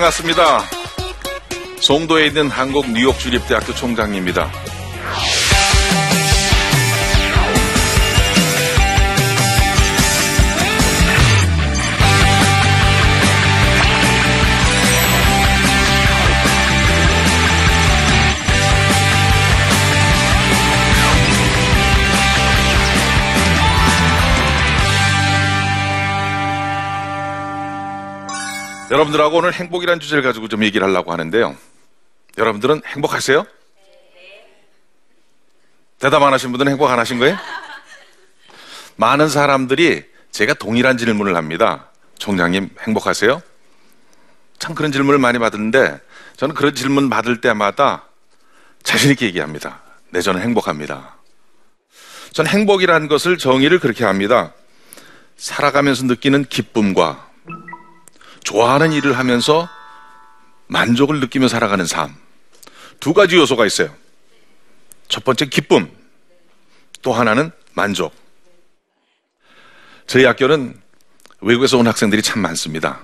반갑습니다. 송도에 있는 한국 뉴욕 주립대학교 총장입니다. 여러분들하고 오늘 행복이라는 주제를 가지고 좀 얘기를 하려고 하는데요. 여러분들은 행복하세요? 대답 안 하신 분들은 행복 안 하신 거예요? 많은 사람들이 제가 동일한 질문을 합니다. 총장님, 행복하세요? 참 그런 질문을 많이 받는데 저는 그런 질문 받을 때마다 자신있게 얘기합니다. 네, 저는 행복합니다. 저는 행복이라는 것을 정의를 그렇게 합니다. 살아가면서 느끼는 기쁨과 좋아하는 일을 하면서 만족을 느끼며 살아가는 삶. 두 가지 요소가 있어요. 첫 번째 기쁨. 또 하나는 만족. 저희 학교는 외국에서 온 학생들이 참 많습니다.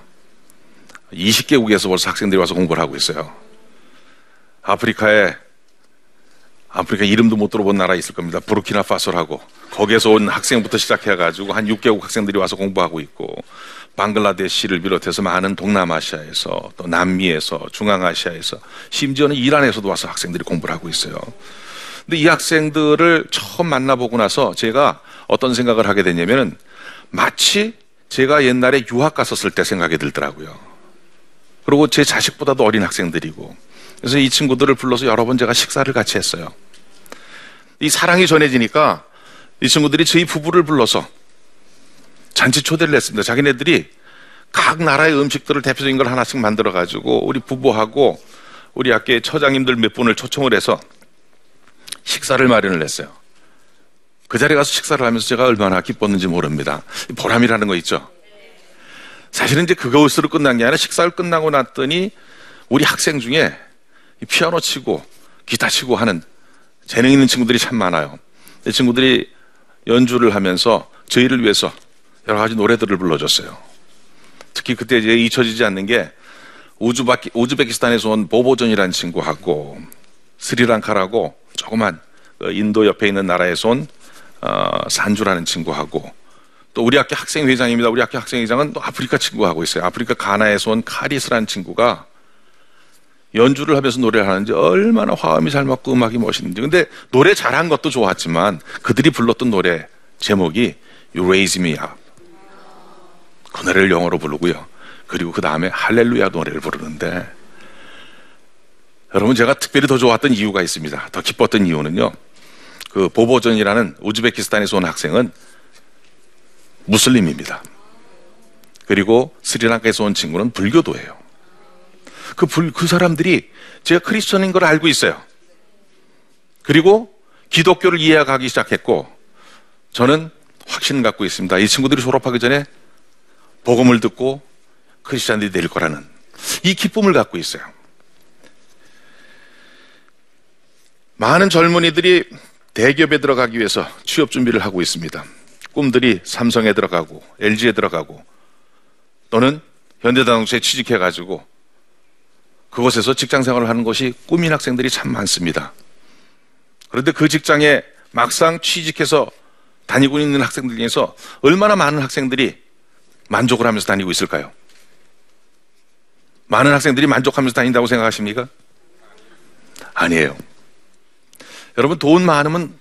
20개국에서 벌써 학생들이 와서 공부를 하고 있어요. 아프리카에 아프리카 이름도 못 들어본 나라 있을 겁니다. 부르키나파소라고 거기에서 온 학생부터 시작해가지고 한 6개국 학생들이 와서 공부하고 있고 방글라데시를 비롯해서 많은 동남아시아에서 또 남미에서 중앙아시아에서 심지어는 이란에서도 와서 학생들이 공부를 하고 있어요. 근데 이 학생들을 처음 만나보고 나서 제가 어떤 생각을 하게 됐냐면은 마치 제가 옛날에 유학 갔었을 때 생각이 들더라고요. 그리고 제 자식보다도 어린 학생들이고 그래서 이 친구들을 불러서 여러 번 제가 식사를 같이 했어요. 이 사랑이 전해지니까 이 친구들이 저희 부부를 불러서 잔치 초대를 했습니다. 자기네들이 각 나라의 음식들을 대표적인 걸 하나씩 만들어 가지고 우리 부부하고 우리 학교의 처장님들 몇 분을 초청을 해서 식사를 마련을 했어요. 그 자리에 가서 식사를 하면서 제가 얼마나 기뻤는지 모릅니다. 보람이라는 거 있죠. 사실은 이제 그것으로 끝난 게 아니라 식사를 끝나고 났더니 우리 학생 중에 피아노 치고 기타 치고 하는 재능 있는 친구들이 참 많아요. 이 친구들이 연주를 하면서 저희를 위해서 여러 가지 노래들을 불러줬어요. 특히 그때 이제 잊혀지지 않는 게 우즈바키, 우즈베키스탄에서 온 보보전이라는 친구하고 스리랑카라고 조그만 그 인도 옆에 있는 나라에서 온 어, 산주라는 친구하고 또 우리 학교 학생 회장입니다. 우리 학교 학생 회장은 또 아프리카 친구하고 있어요. 아프리카 가나에서 온 카리스라는 친구가 연주를 하면서 노래를 하는지 얼마나 화음이 잘 맞고 음악이 멋있는지. 근데 노래 잘한 것도 좋았지만 그들이 불렀던 노래 제목이 You Raise Me Up. 그 노래를 영어로 부르고요. 그리고 그 다음에 할렐루야 노래를 부르는데 여러분 제가 특별히 더 좋았던 이유가 있습니다. 더 기뻤던 이유는요. 그 보보전이라는 우즈베키스탄에서 온 학생은 무슬림입니다. 그리고 스리랑카에서 온 친구는 불교도예요. 그, 불, 그 사람들이 제가 크리스천인 걸 알고 있어요. 그리고 기독교를 이해하기 시작했고 저는 확신을 갖고 있습니다. 이 친구들이 졸업하기 전에 복음을 듣고 크리스천들이 될 거라는 이 기쁨을 갖고 있어요. 많은 젊은이들이 대기업에 들어가기 위해서 취업 준비를 하고 있습니다. 꿈들이 삼성에 들어가고 LG에 들어가고 또는 현대자동차에 취직해가지고 그곳에서 직장 생활을 하는 것이 꿈인 학생들이 참 많습니다. 그런데 그 직장에 막상 취직해서 다니고 있는 학생들 중에서 얼마나 많은 학생들이 만족을 하면서 다니고 있을까요? 많은 학생들이 만족하면서 다닌다고 생각하십니까? 아니에요. 여러분, 돈 많으면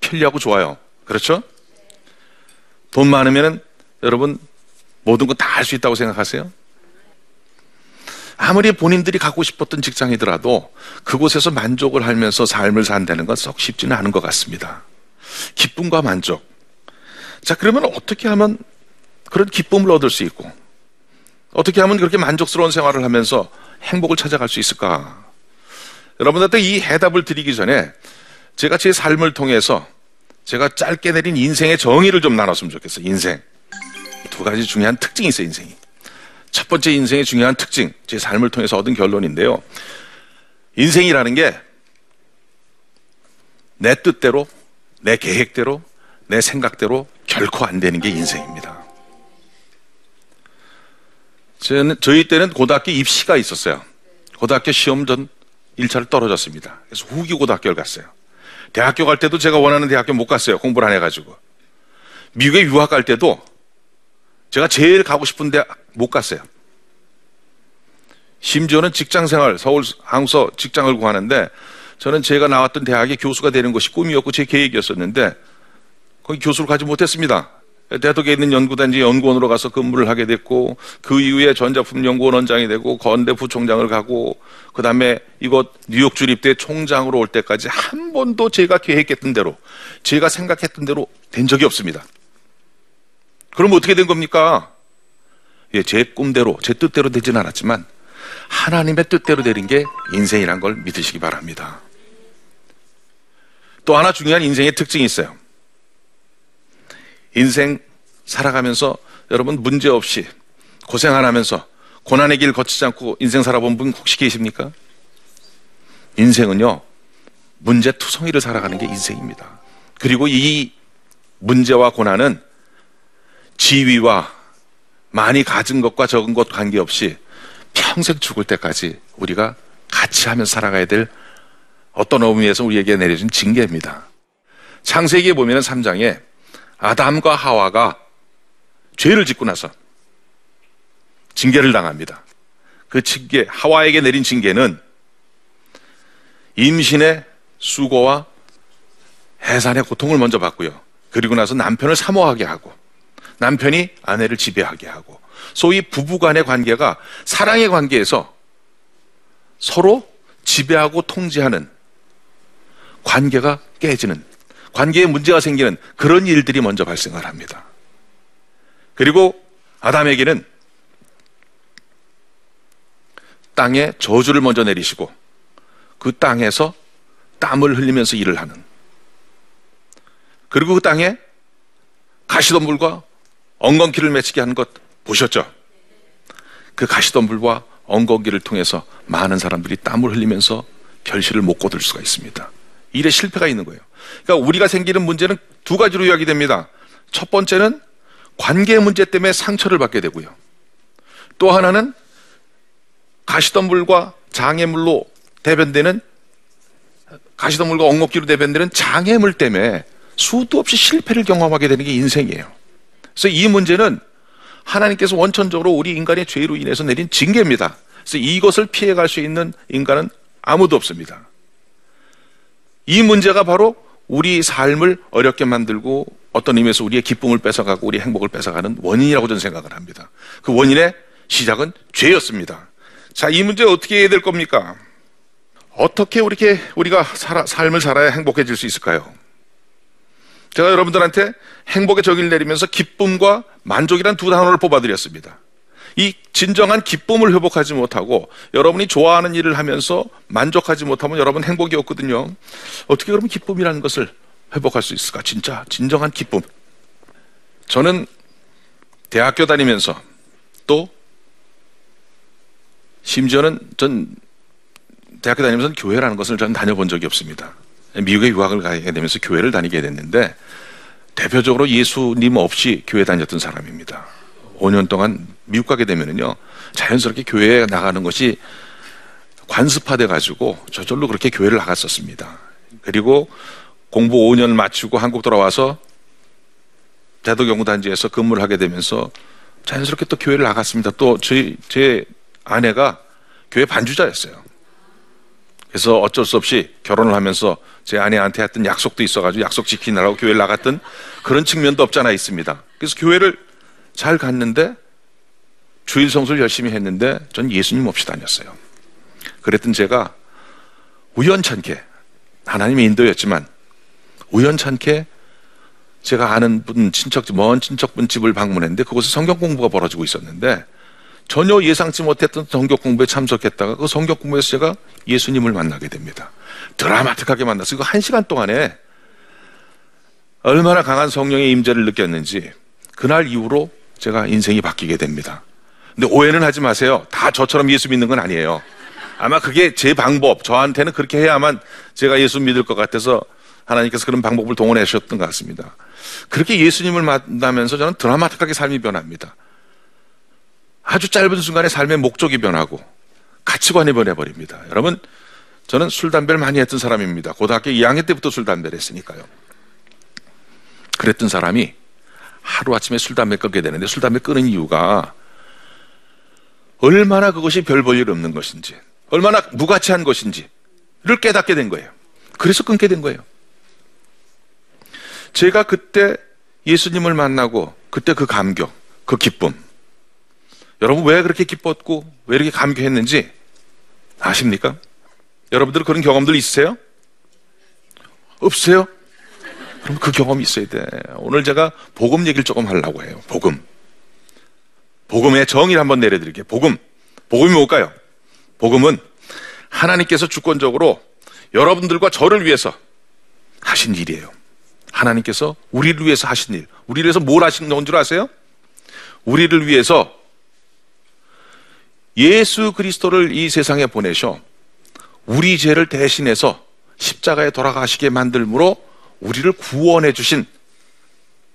편리하고 좋아요. 그렇죠? 돈 많으면 여러분 모든 거 다 할 수 있다고 생각하세요? 아무리 본인들이 갖고 싶었던 직장이더라도 그곳에서 만족을 하면서 삶을 산다는 건 썩 쉽지는 않은 것 같습니다. 기쁨과 만족. 자, 그러면 어떻게 하면 그런 기쁨을 얻을 수 있고, 어떻게 하면 그렇게 만족스러운 생활을 하면서 행복을 찾아갈 수 있을까? 여러분들한테 이 해답을 드리기 전에 제가 제 삶을 통해서 제가 짧게 내린 인생의 정의를 좀 나눴으면 좋겠어요. 인생. 두 가지 중요한 특징이 있어요, 인생이. 첫 번째 인생의 중요한 특징, 제 삶을 통해서 얻은 결론인데요. 인생이라는 게 내 뜻대로, 내 계획대로, 내 생각대로 결코 안 되는 게 인생입니다. 저희 때는 고등학교 입시가 있었어요. 고등학교 시험 전 1차를 떨어졌습니다. 그래서 후기 고등학교를 갔어요. 대학교 갈 때도 제가 원하는 대학교 못 갔어요. 공부를 안 해가지고. 미국에 유학 갈 때도 제가 제일 가고 싶은 대학 못 갔어요. 심지어는 직장 생활, 서울, 항서 직장을 구하는데 저는 제가 나왔던 대학의 교수가 되는 것이 꿈이었고 제 계획이었었는데 거기 교수를 가지 못했습니다. 대덕에 있는 연구단지 연구원으로 가서 근무를 하게 됐고 그 이후에 전자품 연구원 원장이 되고 건대 부총장을 가고 그 다음에 이곳 뉴욕 주립대 총장으로 올 때까지 한 번도 제가 계획했던 대로 제가 생각했던 대로 된 적이 없습니다. 그럼 어떻게 된 겁니까? 예, 제 꿈대로 제 뜻대로 되진 않았지만 하나님의 뜻대로 되는 게 인생이란 걸 믿으시기 바랍니다. 또 하나 중요한 인생의 특징이 있어요. 인생 살아가면서 여러분 문제 없이 고생 안 하면서 고난의 길 거치지 않고 인생 살아본 분 혹시 계십니까? 인생은요, 문제 투성이를 살아가는 게 인생입니다. 그리고 이 문제와 고난은 지위와 많이 가진 것과 적은 것 관계없이 평생 죽을 때까지 우리가 같이 하면서 살아가야 될 어떤 의미에서 우리에게 내려진 징계입니다. 창세기에 보면 3장에 아담과 하와가 죄를 짓고 나서 징계를 당합니다. 그 징계, 하와에게 내린 징계는 임신의 수고와 해산의 고통을 먼저 받고요. 그리고 나서 남편을 사모하게 하고 남편이 아내를 지배하게 하고 소위 부부 간의 관계가 사랑의 관계에서 서로 지배하고 통제하는 관계가 깨지는 관계에 문제가 생기는 그런 일들이 먼저 발생을 합니다. 그리고 아담에게는 땅에 저주를 먼저 내리시고 그 땅에서 땀을 흘리면서 일을 하는 그리고 그 땅에 가시덤불과 엉겅퀴를 맺히게 하는 것 보셨죠? 그 가시덤불과 엉겅퀴를 통해서 많은 사람들이 땀을 흘리면서 결실을 못 거둘 수가 있습니다. 일에 실패가 있는 거예요. 그러니까 우리가 생기는 문제는 두 가지로 이야기 됩니다. 첫 번째는 관계 문제 때문에 상처를 받게 되고요. 또 하나는 가시덤불과 장애물로 대변되는 가시덤불과 엉겅퀴로 대변되는 장애물 때문에 수도 없이 실패를 경험하게 되는 게 인생이에요. 그래서 이 문제는 하나님께서 원천적으로 우리 인간의 죄로 인해서 내린 징계입니다. 그래서 이것을 피해갈 수 있는 인간은 아무도 없습니다. 이 문제가 바로 우리 삶을 어렵게 만들고 어떤 의미에서 우리의 기쁨을 뺏어가고 우리 행복을 뺏어가는 원인이라고 저는 생각을 합니다. 그 원인의 시작은 죄였습니다. 자, 이 문제 어떻게 해야 될 겁니까? 어떻게 이렇게 우리가 살아, 삶을 살아야 행복해질 수 있을까요? 제가 여러분들한테 행복의 적을 내리면서 기쁨과 만족이란 두 단어를 뽑아드렸습니다. 이 진정한 기쁨을 회복하지 못하고 여러분이 좋아하는 일을 하면서 만족하지 못하면 여러분 행복이 없거든요. 어떻게 그러면 기쁨이라는 것을 회복할 수 있을까? 진짜 진정한 기쁨. 저는 대학교 다니면서 또 심지어는 전 대학교 다니면서 교회라는 것을 저는 다녀본 적이 없습니다. 미국에 유학을 가게 되면서 교회를 다니게 됐는데 대표적으로 예수님 없이 교회 다녔던 사람입니다. 5년 동안 미국 가게 되면은요 자연스럽게 교회에 나가는 것이 관습화돼 가지고 저절로 그렇게 교회를 나갔었습니다. 그리고 공부 5년 마치고 한국 돌아와서 대덕연구단지에서 근무를 하게 되면서 자연스럽게 또 교회를 나갔습니다. 또 저희 제 아내가 교회 반주자였어요. 그래서 어쩔 수 없이 결혼을 하면서 제 아내한테 했던 약속도 있어가지고 약속 지키느라고 교회를 나갔던 그런 측면도 없잖아 있습니다. 그래서 교회를 잘 갔는데 주일 성수를 열심히 했는데 전 예수님 없이 다녔어요. 그랬던 제가 우연찮게 하나님의 인도였지만 우연찮게 제가 아는 분 친척 먼 친척분 집을 방문했는데 그곳에 성경 공부가 벌어지고 있었는데 전혀 예상치 못했던 성경 공부에 참석했다가 그 성경 공부에서 제가 예수님을 만나게 됩니다. 드라마틱하게 만났어요. 그한 시간 동안에 얼마나 강한 성령의 임재를 느꼈는지 그날 이후로 제가 인생이 바뀌게 됩니다. 근데 오해는 하지 마세요. 다 저처럼 예수 믿는 건 아니에요. 아마 그게 제 방법, 저한테는 그렇게 해야만 제가 예수 믿을 것 같아서 하나님께서 그런 방법을 동원해 주셨던 것 같습니다. 그렇게 예수님을 만나면서 저는 드라마틱하게 삶이 변합니다. 아주 짧은 순간에 삶의 목적이 변하고 가치관이 변해버립니다. 여러분, 저는 술, 담배를 많이 했던 사람입니다. 고등학교 2학년 때부터 술, 담배를 했으니까요. 그랬던 사람이 하루아침에 술, 담배 끊게 되는데 술, 담배 끊은 이유가 얼마나 그것이 별 볼 일 없는 것인지, 얼마나 무가치한 것인지를 깨닫게 된 거예요. 그래서 끊게 된 거예요. 제가 그때 예수님을 만나고 그때 그 감격, 그 기쁨. 여러분 왜 그렇게 기뻤고 왜 이렇게 감격했는지 아십니까? 여러분들 그런 경험들 있으세요? 없으세요? 그럼 그 경험이 있어야 돼. 오늘 제가 복음 얘기를 조금 하려고 해요. 복음. 복음의 정의를 한번 내려드릴게요. 복음. 복음이 뭘까요? 복음은 하나님께서 주권적으로 여러분들과 저를 위해서 하신 일이에요. 하나님께서 우리를 위해서 하신 일. 우리를 위해서 뭘 하신 건 줄 아세요? 우리를 위해서 예수 그리스도를 이 세상에 보내셔 우리 죄를 대신해서 십자가에 돌아가시게 만들므로 우리를 구원해 주신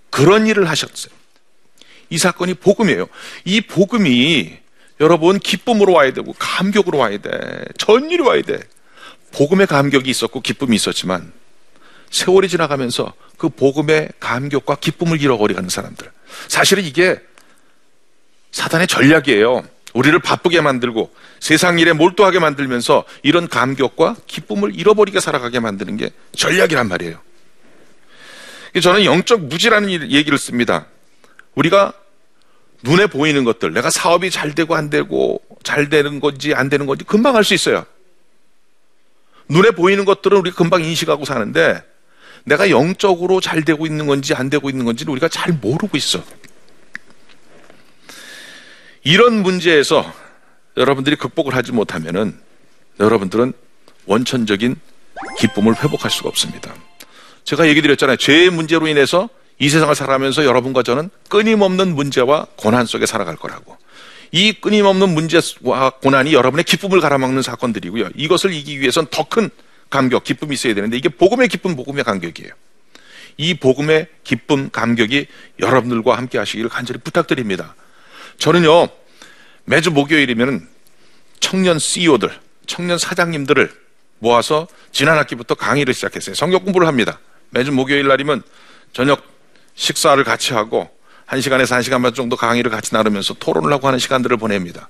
그런 일을 하셨어요. 이 사건이 복음이에요. 이 복음이 여러분 기쁨으로 와야 되고 감격으로 와야 돼. 전일이 와야 돼. 복음의 감격이 있었고 기쁨이 있었지만 세월이 지나가면서 그 복음의 감격과 기쁨을 잃어버리는 사람들. 사실은 이게 사단의 전략이에요. 우리를 바쁘게 만들고 세상 일에 몰두하게 만들면서 이런 감격과 기쁨을 잃어버리게 살아가게 만드는 게 전략이란 말이에요. 저는 영적 무지라는 얘기를 씁니다. 우리가 눈에 보이는 것들, 내가 사업이 잘 되고 안 되고 잘 되는 건지 안 되는 건지 금방 알 수 있어요. 눈에 보이는 것들은 우리가 금방 인식하고 사는데 내가 영적으로 잘 되고 있는 건지 안 되고 있는 건지는 우리가 잘 모르고 있어. 이런 문제에서 여러분들이 극복을 하지 못하면은 여러분들은 원천적인 기쁨을 회복할 수가 없습니다. 제가 얘기 드렸잖아요. 죄의 문제로 인해서 이 세상을 살아가면서 여러분과 저는 끊임없는 문제와 고난 속에 살아갈 거라고. 이 끊임없는 문제와 고난이 여러분의 기쁨을 갈아먹는 사건들이고요. 이것을 이기기 위해서는 더큰 감격, 기쁨이 있어야 되는데 이게 복음의 기쁨, 복음의 감격이에요. 이 복음의 기쁨, 감격이 여러분들과 함께 하시기를 간절히 부탁드립니다. 저는요, 매주 목요일이면 청년 CEO들, 청년 사장님들을 모아서 지난 학기부터 강의를 시작했어요. 성경 공부를 합니다. 매주 목요일 날이면 저녁 식사를 같이 하고 한 시간에서 한 시간 반 정도 강의를 같이 나누면서 토론을 하고 하는 시간들을 보냅니다.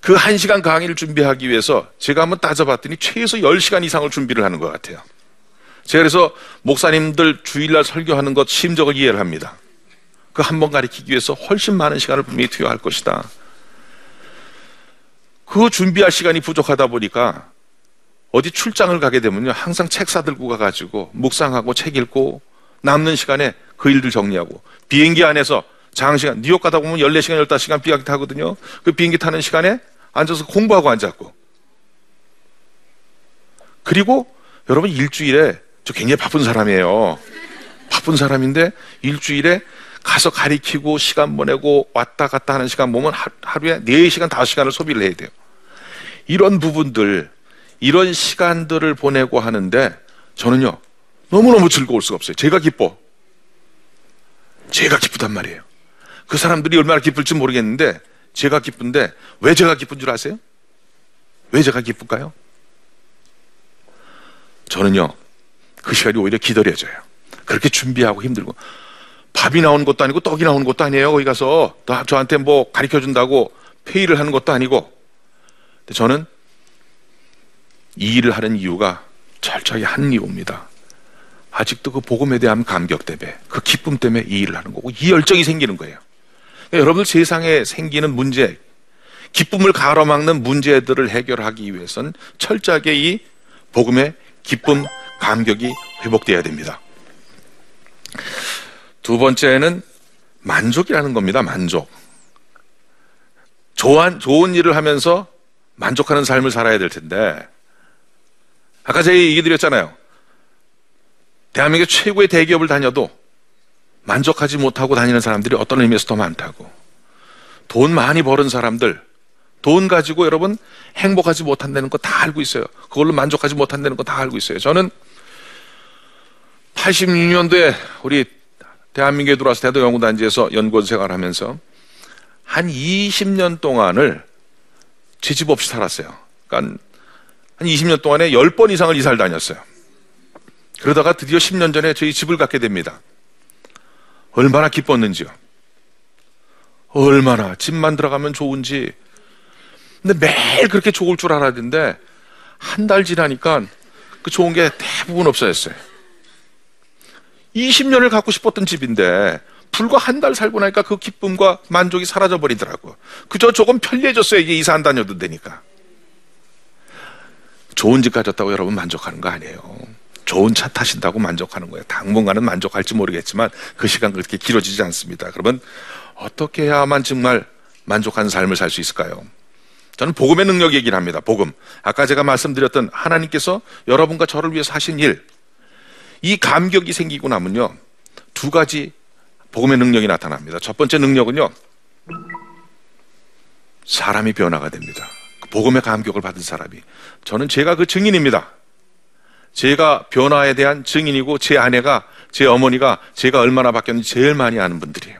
그한 시간 강의를 준비하기 위해서 제가 한번 따져봤더니 최소 10시간 이상을 준비를 하는 것 같아요. 제가 그래서 목사님들 주일날 설교하는 것 심적을 이해를 합니다. 그 한 번 가리키기 위해서 훨씬 많은 시간을 분명히 투여할 것이다. 그 준비할 시간이 부족하다 보니까 어디 출장을 가게 되면요. 항상 책 사들고 가가지고 묵상하고 책 읽고 남는 시간에 그 일들 정리하고 비행기 안에서 장시간, 뉴욕 가다 보면 14시간, 15시간 비행기 타거든요. 그 비행기 타는 시간에 앉아서 공부하고 앉았고. 그리고 여러분 일주일에 저 굉장히 바쁜 사람이에요. 바쁜 사람인데 일주일에 가서 가리키고 시간 보내고 왔다 갔다 하는 시간 보면 하루에 4시간, 5시간을 소비를 해야 돼요. 이런 부분들, 이런 시간들을 보내고 하는데 저는요, 너무너무 즐거울 수가 없어요. 제가 기뻐. 제가 기쁘단 말이에요. 그 사람들이 얼마나 기쁠지 모르겠는데 제가 기쁜데 왜 제가 기쁜 줄 아세요? 왜 제가 기쁠까요? 저는요, 그 시간이 오히려 기다려져요. 그렇게 준비하고 힘들고 밥이 나오는 것도 아니고 떡이 나오는 것도 아니에요. 거기 가서 또 저한테 뭐 가르쳐 준다고 페이를 하는 것도 아니고. 저는 이 일을 하는 이유가 철저히 한 이유입니다. 아직도 그 복음에 대한 감격 때문에 그 기쁨 때문에 이 일을 하는 거고 이 열정이 생기는 거예요. 그러니까 여러분들 세상에 생기는 문제, 기쁨을 가로막는 문제들을 해결하기 위해선 철저하게 이 복음의 기쁨, 감격이 회복돼야 됩니다. 두 번째는 만족이라는 겁니다. 만족. 좋은, 좋은 일을 하면서 만족하는 삶을 살아야 될 텐데, 아까 제가 얘기 드렸잖아요. 대한민국 최고의 대기업을 다녀도 만족하지 못하고 다니는 사람들이 어떤 의미에서 더 많다고. 돈 많이 버는 사람들, 돈 가지고 여러분 행복하지 못한다는 거 다 알고 있어요. 그걸로 만족하지 못한다는 거 다 알고 있어요. 저는 86년도에 우리 대한민국에 들어와서 대도연구단지에서 연구원 생활하면서 한 20년 동안을 제집 없이 살았어요. 그러니까 한 20년 동안에 10번 이상을 이사를 다녔어요. 그러다가 드디어 10년 전에 저희 집을 갖게 됩니다. 얼마나 기뻤는지요. 얼마나 집만 들어가면 좋은지. 근데 매일 그렇게 좋을 줄 알았는데 한 달 지나니까 그 좋은 게 대부분 없어졌어요. 20년을 갖고 싶었던 집인데 불과 한 달 살고 나니까 그 기쁨과 만족이 사라져 버리더라고. 그저 조금 편리해졌어요. 이게 이사 안 다녀도 되니까. 좋은 집 가졌다고 여러분 만족하는 거 아니에요. 좋은 차 타신다고 만족하는 거예요. 당분간은 만족할지 모르겠지만 그 시간 그렇게 길어지지 않습니다. 그러면 어떻게 해야만 정말 만족한 삶을 살 수 있을까요? 저는 복음의 능력 얘기를 합니다. 복음. 아까 제가 말씀드렸던 하나님께서 여러분과 저를 위해서 하신 일. 이 감격이 생기고 나면요. 두 가지 복음의 능력이 나타납니다. 첫 번째 능력은요. 사람이 변화가 됩니다. 그 복음의 감격을 받은 사람이. 저는 제가 그 증인입니다. 제가 변화에 대한 증인이고 제 아내가 제 어머니가 제가 얼마나 바뀌었는지 제일 많이 아는 분들이에요.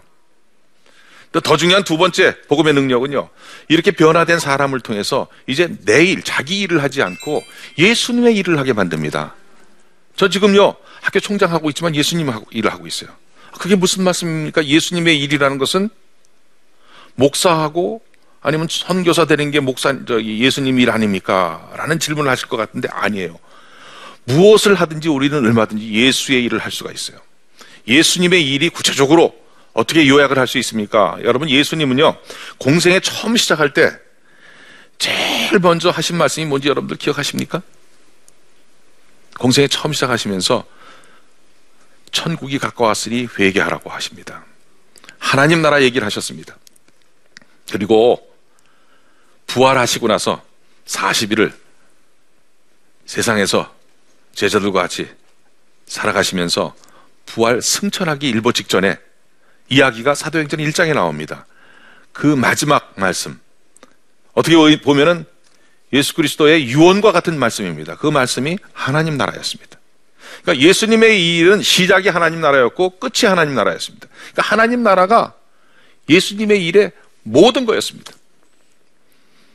또더 중요한 두 번째 복음의 능력은요. 이렇게 변화된 사람을 통해서 이제 내 일, 자기 일을 하지 않고 예수님의 일을 하게 만듭니다. 저 지금요 학교 총장하고 있지만 예수님 일을 하고 있어요. 그게 무슨 말씀입니까? 예수님의 일이라는 것은 목사하고 아니면 선교사 되는 게 목사 예수님 일 아닙니까? 라는 질문을 하실 것 같은데 아니에요. 무엇을 하든지 우리는 얼마든지 예수의 일을 할 수가 있어요. 예수님의 일이 구체적으로 어떻게 요약을 할 수 있습니까? 여러분, 예수님은요, 공생에 처음 시작할 때 제일 먼저 하신 말씀이 뭔지 여러분들 기억하십니까? 공생에 처음 시작하시면서 천국이 가까웠으니 회개하라고 하십니다. 하나님 나라 얘기를 하셨습니다. 그리고 부활하시고 나서 40일을 세상에서 제자들과 같이 살아가시면서 부활 승천하기 일보 직전에 이야기가 사도행전 1장에 나옵니다. 그 마지막 말씀. 어떻게 보면은 예수 그리스도의 유언과 같은 말씀입니다. 그 말씀이 하나님 나라였습니다. 그러니까 예수님의 일은 시작이 하나님 나라였고 끝이 하나님 나라였습니다. 그러니까 하나님 나라가 예수님의 일의 모든 거였습니다.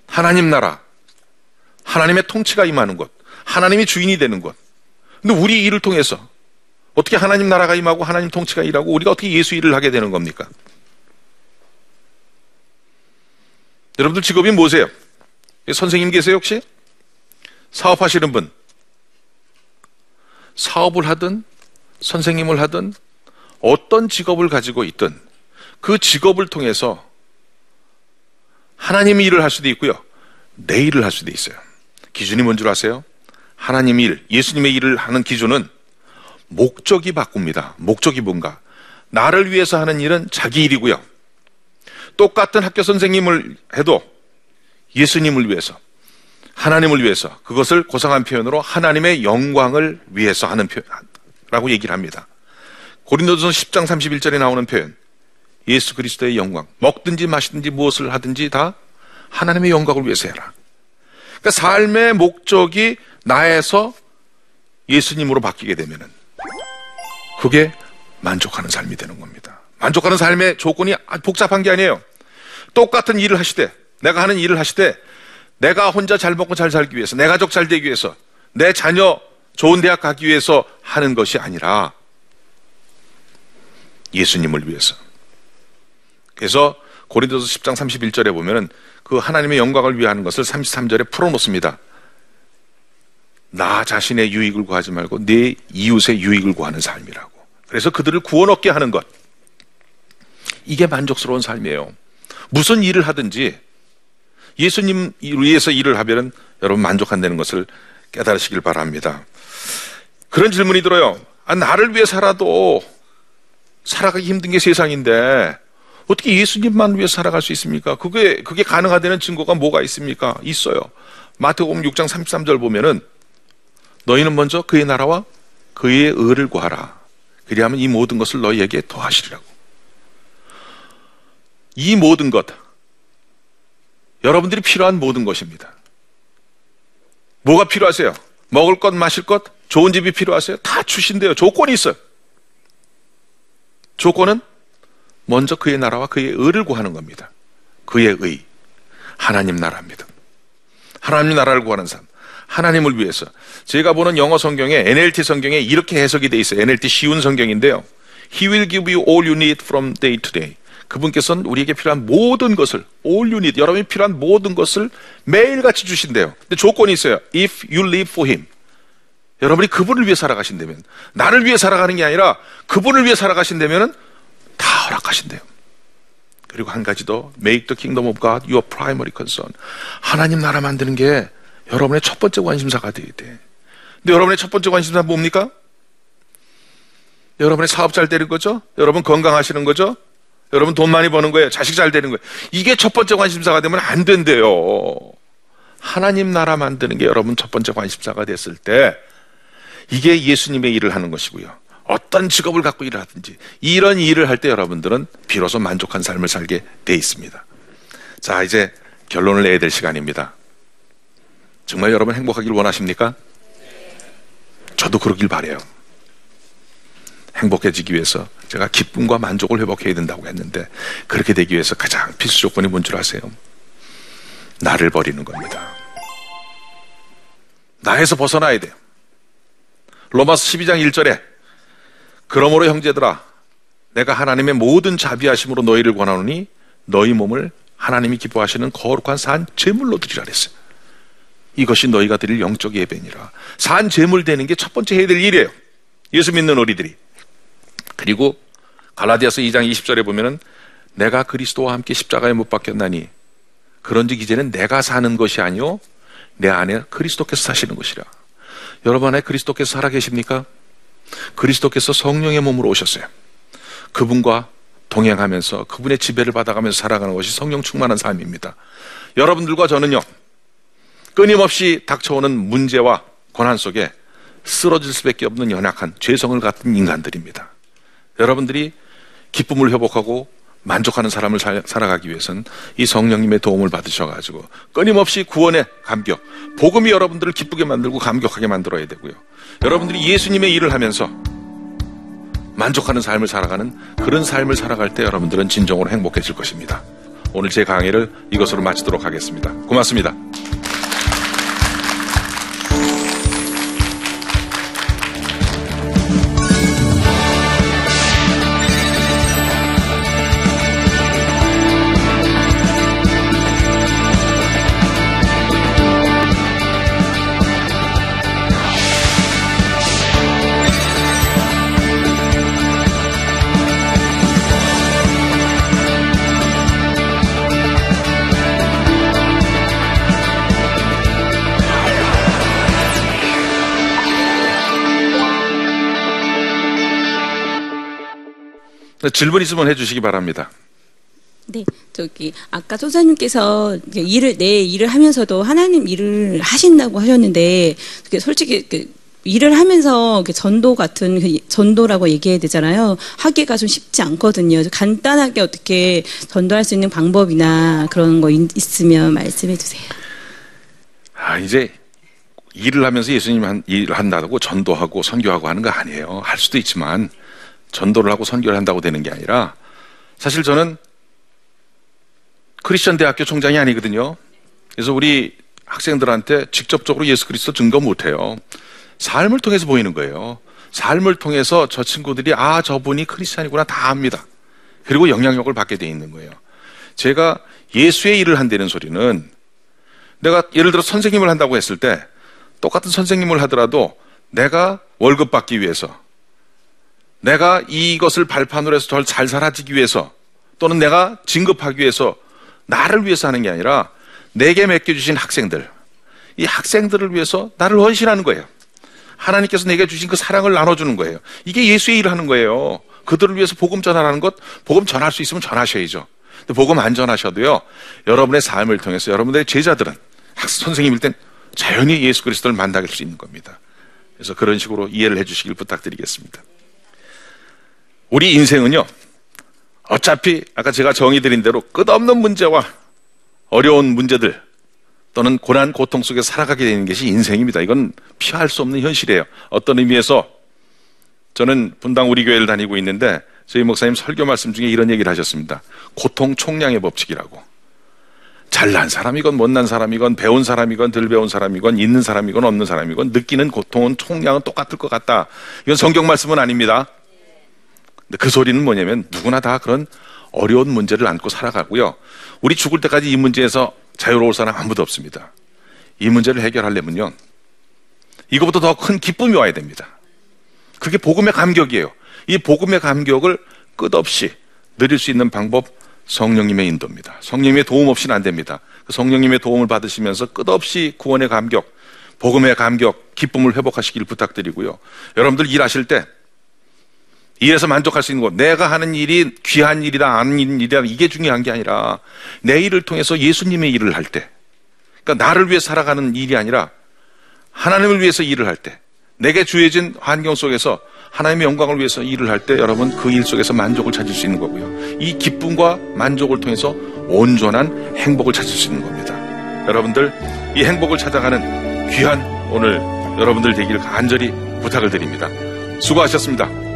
하나님 나라, 하나님의 통치가 임하는 것, 하나님이 주인이 되는 것. 근데 우리 일을 통해서 어떻게 하나님 나라가 임하고 하나님 통치가 일하고 우리가 어떻게 예수 일을 하게 되는 겁니까? 여러분들 직업이 뭐세요? 선생님 계세요 혹시? 사업하시는 분 사업을 하든 선생님을 하든 어떤 직업을 가지고 있든 그 직업을 통해서 하나님의 일을 할 수도 있고요. 내 일을 할 수도 있어요. 기준이 뭔 줄 아세요? 하나님 일, 예수님의 일을 하는 기준은 목적이 바꿉니다. 목적이 뭔가? 나를 위해서 하는 일은 자기 일이고요. 똑같은 학교 선생님을 해도 예수님을 위해서, 하나님을 위해서, 그것을 고상한 표현으로 하나님의 영광을 위해서 하는 표현라고 얘기를 합니다. 고린도전서 10장 31절에 나오는 표현. 예수 그리스도의 영광. 먹든지 마시든지 무엇을 하든지 다 하나님의 영광을 위해서 해라. 그러니까 삶의 목적이 나에서 예수님으로 바뀌게 되면은 그게 만족하는 삶이 되는 겁니다. 만족하는 삶의 조건이 복잡한 게 아니에요. 똑같은 일을 하시되 내가 하는 일을 하시되 내가 혼자 잘 먹고 잘 살기 위해서 내 가족 잘 되기 위해서 내 자녀 좋은 대학 가기 위해서 하는 것이 아니라 예수님을 위해서. 그래서 고린도서 10장 31절에 보면은 그 하나님의 영광을 위하는 것을 33절에 풀어놓습니다. 나 자신의 유익을 구하지 말고 내 이웃의 유익을 구하는 삶이라고. 그래서 그들을 구원 얻게 하는 것. 이게 만족스러운 삶이에요. 무슨 일을 하든지 예수님 위해서 일을 하면 여러분 만족한다는 것을 깨달으시길 바랍니다. 그런 질문이 들어요. 아, 나를 위해 살아도 살아가기 힘든 게 세상인데 어떻게 예수님만 위해 살아갈 수 있습니까? 그게 그게 가능하다는 증거가 뭐가 있습니까? 있어요. 마태복음 6장 33절 보면은 너희는 먼저 그의 나라와 그의 의를 구하라. 그리하면 이 모든 것을 너희에게 더하시리라고. 이 모든 것 여러분들이 필요한 모든 것입니다. 뭐가 필요하세요? 먹을 것, 마실 것, 좋은 집이 필요하세요? 다 주신대요. 조건이 있어요. 조건은 먼저 그의 나라와 그의 의를 구하는 겁니다. 그의 의. 하나님 나라입니다. 하나님 나라를 구하는 삶. 하나님을 위해서. 제가 보는 영어 성경에 NLT 성경에 이렇게 해석이 돼 있어요. NLT 쉬운 성경인데요. He will give you all you need from day to day. 그분께서는 우리에게 필요한 모든 것을 all you need 여러분이 필요한 모든 것을 매일같이 주신대요. 근데 조건이 있어요. If you live for him. 여러분이 그분을 위해 살아가신다면 나를 위해 살아가는 게 아니라 그분을 위해 살아가신다면 다 허락하신대요. 그리고 한 가지 더 make the kingdom of God your primary concern. 하나님 나라 만드는 게 여러분의 첫 번째 관심사가 되어야 돼. 근데 여러분의 첫 번째 관심사 뭡니까? 여러분의 사업 잘 되는 거죠? 여러분 건강하시는 거죠? 여러분 돈 많이 버는 거예요. 자식 잘 되는 거예요. 이게 첫 번째 관심사가 되면 안 된대요. 하나님 나라 만드는 게 여러분 첫 번째 관심사가 됐을 때 이게 예수님의 일을 하는 것이고요. 어떤 직업을 갖고 일을 하든지 이런 일을 할 때 여러분들은 비로소 만족한 삶을 살게 돼 있습니다. 자, 이제 결론을 내야 될 시간입니다. 정말 여러분 행복하길 원하십니까? 저도 그러길 바래요. 행복해지기 위해서 제가 기쁨과 만족을 회복해야 된다고 했는데 그렇게 되기 위해서 가장 필수 조건이 뭔 줄 아세요? 나를 버리는 겁니다. 나에서 벗어나야 돼요. 로마서 12장 1절에 그러므로 형제들아 내가 하나님의 모든 자비하심으로 너희를 권하노니 너희 몸을 하나님이 기뻐하시는 거룩한 산 제물로 드리라 그랬어요. 이것이 너희가 드릴 영적 예배니라. 산 제물 되는 게 첫 번째 해야 될 일이에요. 예수 믿는 우리들이. 그리고 갈라디아서 2장 20절에 보면은 내가 그리스도와 함께 십자가에 못 박혔나니 그런즉 이제는 내가 사는 것이 아니요 내 안에 그리스도께서 사시는 것이라. 여러분 안에 그리스도께서 살아 계십니까? 그리스도께서 성령의 몸으로 오셨어요. 그분과 동행하면서 그분의 지배를 받아가면서 살아가는 것이 성령 충만한 삶입니다. 여러분들과 저는요, 끊임없이 닥쳐오는 문제와 고난 속에 쓰러질 수밖에 없는 연약한 죄성을 갖은 인간들입니다. 여러분들이 기쁨을 회복하고 만족하는 사람을 살 아가기 위해서는 이 성령님의 도움을 받으셔가지고 끊임없이 구원의 감격, 복음이 여러분들을 기쁘게 만들고 감격하게 만들어야 되고요. 여러분들이 예수님의 일을 하면서 만족하는 삶을 살아가는 그런 삶을 살아갈 때 여러분들은 진정으로 행복해질 것입니다. 오늘 제 강의를 이것으로 마치도록 하겠습니다. 고맙습니다. 질문 있으면 해주시기 바랍니다. 네, 저기 아까 소사님께서 일을 내 일을 하면서도 하나님 일을 하신다고 하셨는데 솔직히 그 일을 하면서 전도 같은 그 전도라고 얘기해야 되잖아요. 하기가 좀 쉽지 않거든요. 간단하게 어떻게 전도할 수 있는 방법이나 그런 거 있으면 말씀해 주세요. 아 이제 일을 하면서 예수님 일을 한다고 전도하고 선교하고 하는 거 아니에요. 할 수도 있지만 전도를 하고 선교를 한다고 되는 게 아니라 사실 저는 크리스천 대학교 총장이 아니거든요. 그래서 우리 학생들한테 직접적으로 예수 그리스도 증거 못 해요. 삶을 통해서 보이는 거예요. 삶을 통해서 저 친구들이 아 저분이 크리스찬이구나 다 압니다. 그리고 영향력을 받게 돼 있는 거예요. 제가 예수의 일을 한다는 소리는 내가 예를 들어 선생님을 한다고 했을 때 똑같은 선생님을 하더라도 내가 월급 받기 위해서 내가 이것을 발판으로 해서 더잘 살아지기 위해서 또는 내가 진급하기 위해서 나를 위해서 하는 게 아니라 내게 맡겨주신 학생들 이 학생들을 위해서 나를 헌신하는 거예요. 하나님께서 내게 주신 그 사랑을 나눠주는 거예요. 이게 예수의 일을 하는 거예요. 그들을 위해서 복음 전하라는 것, 복음 전할 수 있으면 전하셔야죠. 근데 복음 안 전하셔도요, 여러분의 삶을 통해서 여러분들의 제자들은 학 선생님일 땐 자연히 예수 그리스도를 만나게 할수 있는 겁니다. 그래서 그런 식으로 이해를 해주시길 부탁드리겠습니다. 우리 인생은요, 어차피 아까 제가 정의 드린 대로 끝없는 문제와 어려운 문제들 또는 고난, 고통 속에 살아가게 되는 것이 인생입니다. 이건 피할 수 없는 현실이에요. 어떤 의미에서 저는 분당 우리 교회를 다니고 있는데 저희 목사님 설교 말씀 중에 이런 얘기를 하셨습니다. 고통 총량의 법칙이라고. 잘난 사람이건 못난 사람이건 배운 사람이건 덜 배운 사람이건 있는 사람이건 없는 사람이건 느끼는 고통은 총량은 똑같을 것 같다. 이건 성경 말씀은 아닙니다. 근데 그 소리는 뭐냐면 누구나 다 그런 어려운 문제를 안고 살아가고요. 우리 죽을 때까지 이 문제에서 자유로울 사람 아무도 없습니다. 이 문제를 해결하려면요. 이거보다 더 큰 기쁨이 와야 됩니다. 그게 복음의 감격이에요. 이 복음의 감격을 끝없이 누릴 수 있는 방법 성령님의 인도입니다. 성령님의 도움 없이는 안 됩니다. 그 성령님의 도움을 받으시면서 끝없이 구원의 감격, 복음의 감격, 기쁨을 회복하시길 부탁드리고요. 여러분들 일하실 때 일에서 만족할 수 있는 것, 내가 하는 일이 귀한 일이다, 아닌 일이다, 이게 중요한 게 아니라 내 일을 통해서 예수님의 일을 할 때, 그러니까 나를 위해 살아가는 일이 아니라 하나님을 위해서 일을 할 때, 내게 주어진 환경 속에서 하나님의 영광을 위해서 일을 할 때 여러분 그 일 속에서 만족을 찾을 수 있는 거고요. 이 기쁨과 만족을 통해서 온전한 행복을 찾을 수 있는 겁니다. 여러분들 이 행복을 찾아가는 귀한 오늘 여러분들 되기를 간절히 부탁을 드립니다. 수고하셨습니다.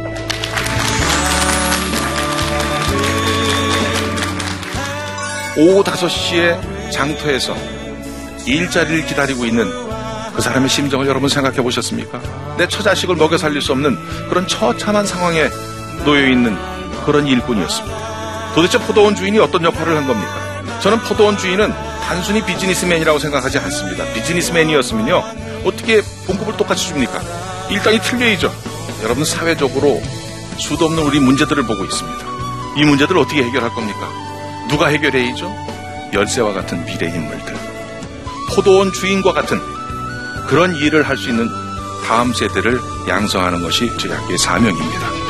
오후 5시에 장터에서 일자리를 기다리고 있는 그 사람의 심정을 여러분 생각해 보셨습니까? 내 처자식을 먹여 살릴 수 없는 그런 처참한 상황에 놓여 있는 그런 일꾼이었습니다. 도대체 포도원 주인이 어떤 역할을 한 겁니까? 저는 포도원 주인은 단순히 비즈니스맨이라고 생각하지 않습니다. 비즈니스맨이었으면요. 어떻게 봉급을 똑같이 줍니까? 일당이 틀려야죠. 여러분 사회적으로 수도 없는 우리 문제들을 보고 있습니다. 이 문제들을 어떻게 해결할 겁니까? 누가 해결해야죠? 열쇠와 같은 미래 인물들. 포도원 주인과 같은 그런 일을 할 수 있는 다음 세대를 양성하는 것이 저희 학교의 사명입니다.